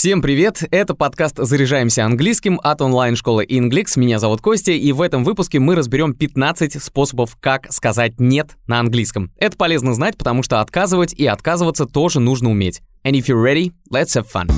Всем привет! Это подкаст «Заряжаемся английским» от онлайн-школы Inglix. Меня зовут Костя, и в этом выпуске мы разберем 15 способов, как сказать «нет» на английском. Это полезно знать, потому что отказывать и отказываться тоже нужно уметь. And if you're ready, let's have fun.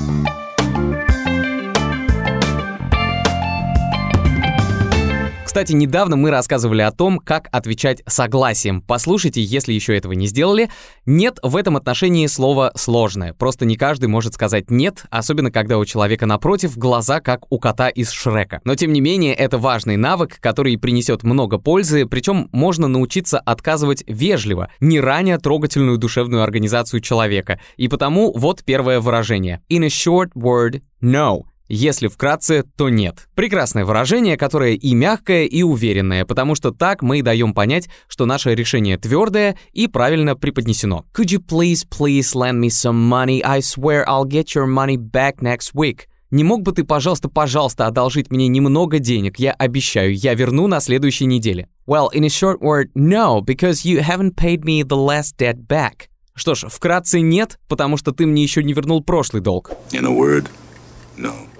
Кстати, недавно мы рассказывали о том, как отвечать согласием. Послушайте, если еще этого не сделали. Нет в этом отношении слово сложное. Просто не каждый может сказать «нет», особенно когда у человека напротив глаза, как у кота из Шрека. Но тем не менее, это важный навык, который принесет много пользы, причем можно научиться отказывать вежливо, не раня трогательную душевную организацию человека. И потому вот первое выражение. In a short word, no. Если вкратце, то нет. Прекрасное выражение, которое и мягкое, и уверенное, потому что так мы даем понять, что наше решение твердое и правильно преподнесено. Could you please, please lend me some money? I swear I'll get your money back next week. Не мог бы ты, пожалуйста, пожалуйста, одолжить мне немного денег? Я обещаю, я верну на следующей неделе. Well, in a short word, no, because you haven't paid me the last debt back. Что ж, вкратце нет, потому что ты мне еще не вернул прошлый долг. In a word.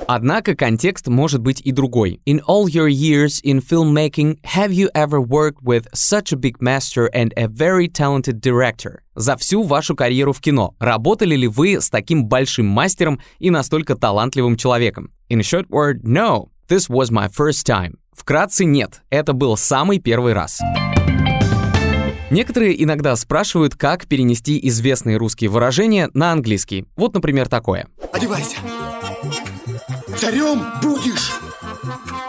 Однако контекст может быть и другой. In all your years in filmmaking, have you ever worked with such a big master and a very talented director? За всю вашу карьеру в кино работали ли вы с таким большим мастером и настолько талантливым человеком? In a short word, no. This was my first time. Вкратце, нет. Это был самый первый раз. Некоторые иногда спрашивают, как перенести известные русские выражения на английский. Вот, например, такое. Одевайся. Царем будешь.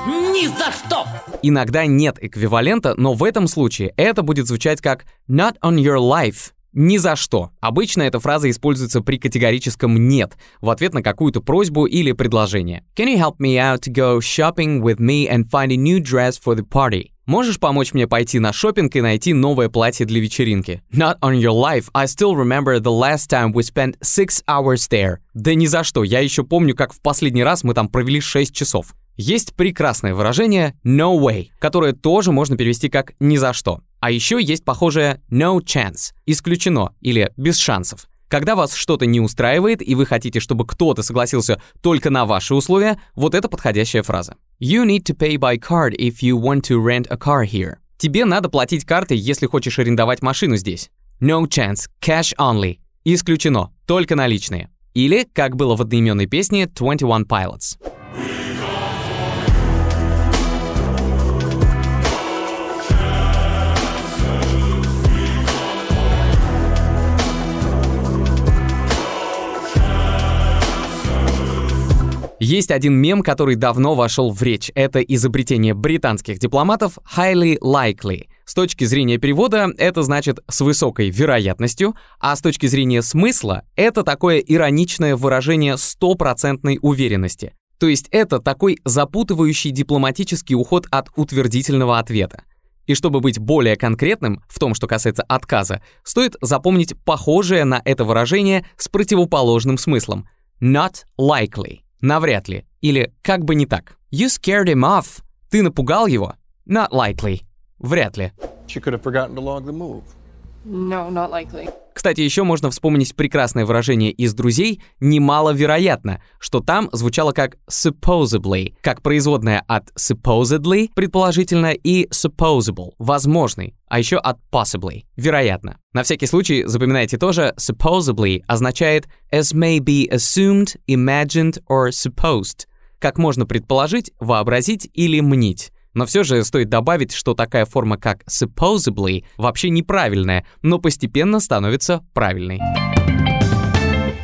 Ни за что! Иногда нет эквивалента, но в этом случае это будет звучать как not on your life. Ни за что. Обычно эта фраза используется при категорическом «нет» в ответ на какую-то просьбу или предложение. Can you help me out to go shopping with me and find a new dress for the party? Можешь помочь мне пойти на шопинг и найти новое платье для вечеринки? Not on your life. I still remember the last time we spent six hours there. Да ни за что. Я еще помню, как в последний раз мы там провели 6 часов. Есть прекрасное выражение no way, которое тоже можно перевести как ни за что. А еще есть похожее no chance, исключено или без шансов. Когда вас что-то не устраивает, и вы хотите, чтобы кто-то согласился только на ваши условия, вот это подходящая фраза. You need to pay by card if you want to rent a car here. Тебе надо платить картой, если хочешь арендовать машину здесь. No chance, cash only. Исключено, только наличные. Или, как было в одноименной песне 21 Pilots. Есть один мем, который давно вошел в речь. Это изобретение британских дипломатов highly likely. С точки зрения перевода это значит «с высокой вероятностью», а с точки зрения смысла это такое ироничное выражение стопроцентной уверенности. То есть это такой запутывающий дипломатический уход от утвердительного ответа. И чтобы быть более конкретным в том, что касается отказа, стоит запомнить похожее на это выражение с противоположным смыслом – not likely. Навряд ли. Или как бы не так. You scared him off. Ты напугал его? Not likely. Вряд ли. She could have forgotten to log the move. No, not likely. Кстати, еще можно вспомнить прекрасное выражение из «Друзей» «немаловероятно», что там звучало как supposedly, как производная от supposedly, предположительно, и supposable, возможный, а еще от possibly, вероятно. На всякий случай запоминайте тоже, supposedly означает as may be assumed, imagined or supposed, как можно предположить, вообразить или мнить. Но все же стоит добавить, что такая форма, как supposedly, вообще неправильная, но постепенно становится правильной.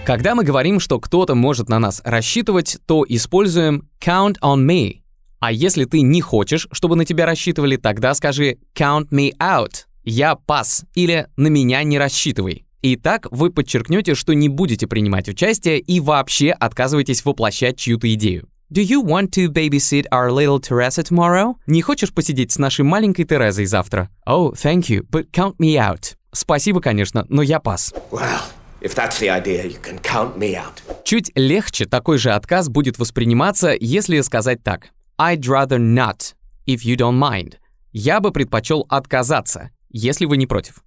Когда мы говорим, что кто-то может на нас рассчитывать, то используем count on me. А если ты не хочешь, чтобы на тебя рассчитывали, тогда скажи count me out. Я пас или на меня не рассчитывай. И так вы подчеркнете, что не будете принимать участие и вообще отказываетесь воплощать чью-то идею. Do you want to babysit our little Teresa tomorrow? Не хочешь посидеть с нашей маленькой Терезой завтра? Oh, thank you, but count me out. Спасибо, конечно, но я пас. Well, if that's the idea, you can count me out. Чуть легче такой же отказ будет восприниматься, если сказать так. I'd rather not, if you don't mind. Я бы предпочел отказаться, если вы не против.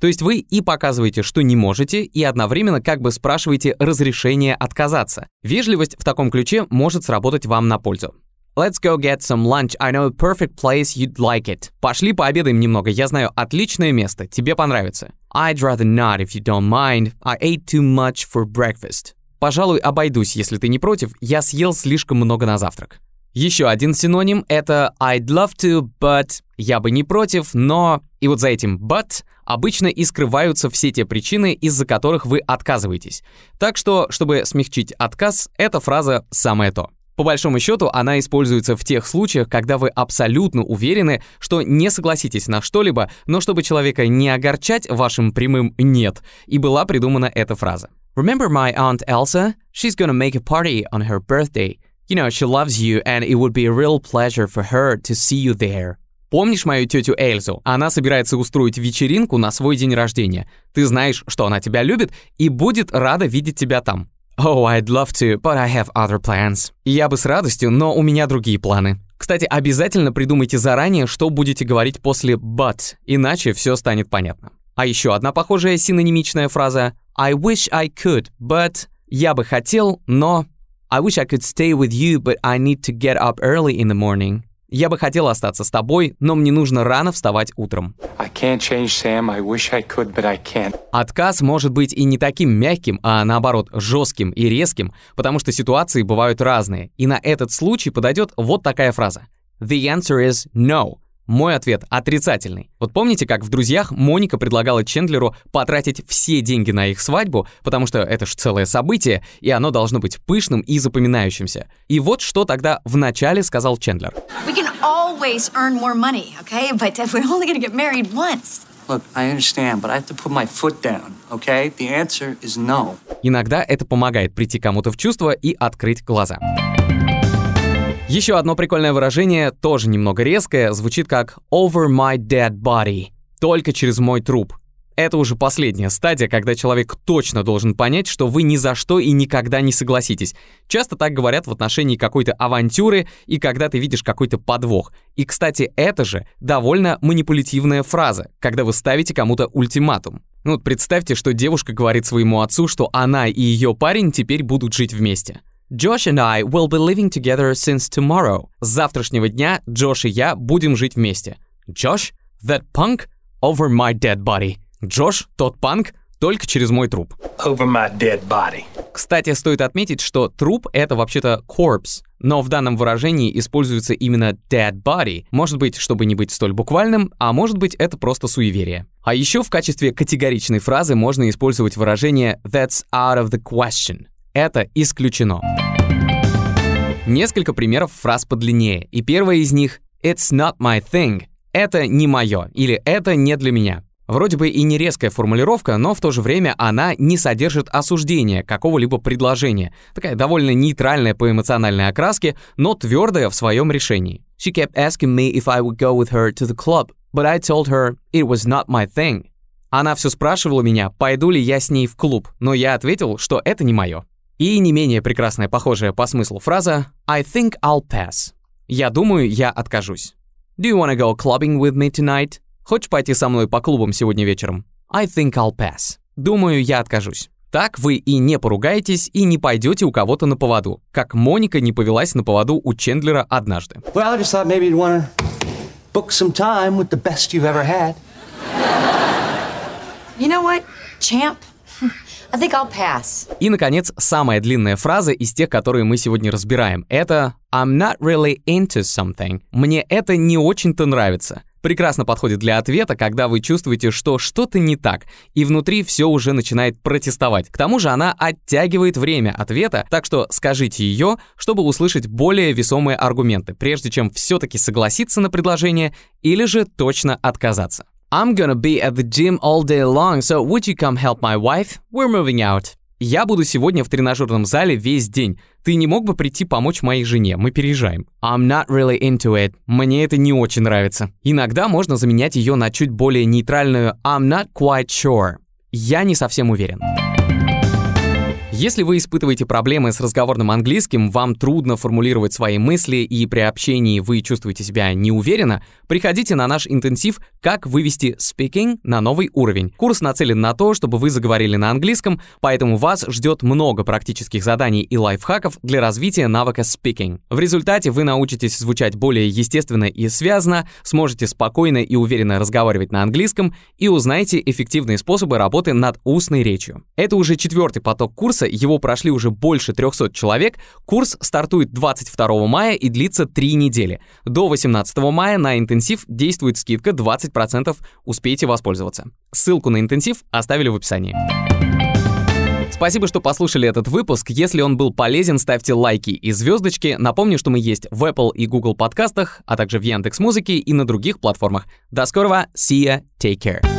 То есть вы и показываете, что не можете, и одновременно как бы спрашиваете разрешение отказаться. Вежливость в таком ключе может сработать вам на пользу. Let's go get some lunch. I know a perfect place you'd like it. Пошли пообедаем немного. Я знаю отличное место. Тебе понравится. I'd rather not if you don't mind. I ate too much for breakfast. Пожалуй, обойдусь, если ты не против. Я съел слишком много на завтрак. Еще один синоним — это I'd love to, but я бы не против, но... И вот за этим but обычно и скрываются все те причины, из-за которых вы отказываетесь. Так что, чтобы смягчить отказ, эта фраза самое то. По большому счету, она используется в тех случаях, когда вы абсолютно уверены, что не согласитесь на что-либо, но чтобы человека не огорчать вашим прямым «нет», и была придумана эта фраза. Remember my aunt Elsa? She's gonna make a party on her birthday. You know, she loves you, and it would be a real pleasure for her to see you there. Помнишь мою тетю Эльзу? Она собирается устроить вечеринку на свой день рождения. Ты знаешь, что она тебя любит и будет рада видеть тебя там. Oh, I'd love to, but I have other plans. Я бы с радостью, но у меня другие планы. Кстати, обязательно придумайте заранее, что будете говорить после but, иначе все станет понятно. А еще одна похожая синонимичная фраза I wish I could, but я бы хотел, но I wish I could stay with you, but I need to get up early in the morning. Я бы хотел остаться с тобой, но мне нужно рано вставать утром. I can't change Sam. I wish I could, but I can't. Отказ может быть и не таким мягким, а наоборот жестким и резким, потому что ситуации бывают разные. И на этот случай подойдет вот такая фраза. The answer is no. Мой ответ отрицательный. Вот помните, как в «Друзьях» Моника предлагала Чендлеру потратить все деньги на их свадьбу, потому что это ж целое событие, и оно должно быть пышным и запоминающимся. И вот что тогда вначале сказал Чендлер. We can always earn more money, okay? But we're only gonna get married once. Look, I understand, but I have to put my foot down, okay? The answer is no. Иногда это помогает прийти кому-то в чувство и открыть глаза. Еще одно прикольное выражение, тоже немного резкое, звучит как «over my dead body», только через мой труп. Это уже последняя стадия, когда человек точно должен понять, что вы ни за что и никогда не согласитесь. Часто так говорят в отношении какой-то авантюры и когда ты видишь какой-то подвох. И, кстати, это же довольно манипулятивная фраза, когда вы ставите кому-то ультиматум. Ну вот представьте, что девушка говорит своему отцу, что она и ее парень теперь будут жить вместе. Josh and I will be living together since tomorrow. С завтрашнего дня Джош и я будем жить вместе. Josh, that punk, over my dead body. Джош, тот панк, только через мой труп. Over my dead body. Кстати, стоит отметить, что труп — это вообще-то corpse, но в данном выражении используется именно dead body. Может быть, чтобы не быть столь буквальным, а может быть, это просто суеверие. А еще в качестве категоричной фразы можно использовать выражение that's out of the question. Это исключено. Несколько примеров фраз подлиннее, и первая из них «It's not my thing» — «это не мое» или «это не для меня». Вроде бы и не резкая формулировка, но в то же время она не содержит осуждения какого-либо предложения. Такая довольно нейтральная по эмоциональной окраске, но твердая в своем решении. She kept asking me if I would go with her to the club, but I told her it was not my thing. Она все спрашивала меня, пойду ли я с ней в клуб, но я ответил, что это не мое. И не менее прекрасная, похожая по смыслу фраза I think I'll pass. Я думаю, я откажусь. Do you wanna go clubbing with me tonight? Хочешь пойти со мной по клубам сегодня вечером? I think I'll pass. Думаю, я откажусь. Так вы и не поругаетесь, и не пойдете у кого-то на поводу, как Моника не повелась на поводу у Чендлера однажды. Well, I just thought maybe you'd want to book some time with the best you've ever had. You know what, champ? I think I'll pass. И, наконец, самая длинная фраза из тех, которые мы сегодня разбираем, это «I'm not really into something». «Мне это не очень-то нравится». Прекрасно подходит для ответа, когда вы чувствуете, что что-то не так, и внутри все уже начинает протестовать. К тому же она оттягивает время ответа, так что скажите ее, чтобы услышать более весомые аргументы, прежде чем все-таки согласиться на предложение или же точно отказаться. I'm gonna be at the gym all day long, so would you come help my wife? We're moving out. Я буду сегодня в тренажерном зале весь день. Ты не мог бы прийти помочь моей жене? Мы переезжаем. I'm not really into it. Мне это не очень нравится. Иногда можно заменять ее на чуть более нейтральную I'm not quite sure. Я не совсем уверен. Если вы испытываете проблемы с разговорным английским, вам трудно формулировать свои мысли и при общении вы чувствуете себя неуверенно, приходите на наш интенсив «Как вывести speaking на новый уровень». Курс нацелен на то, чтобы вы заговорили на английском, поэтому вас ждет много практических заданий и лайфхаков для развития навыка speaking. В результате вы научитесь звучать более естественно и связно, сможете спокойно и уверенно разговаривать на английском и узнаете эффективные способы работы над устной речью. Это уже четвертый поток курса, его прошли уже больше 300 человек. Курс стартует 22 мая и длится 3 недели. До 18 мая на интенсив действует скидка 20%, успейте воспользоваться. Ссылку на интенсив оставили в описании. Спасибо, что послушали этот выпуск. Если он был полезен, ставьте лайки и звездочки. Напомню, что мы есть в Apple и Google подкастах, а также в Яндекс Музыке и на других платформах. До скорого. See ya. Take care.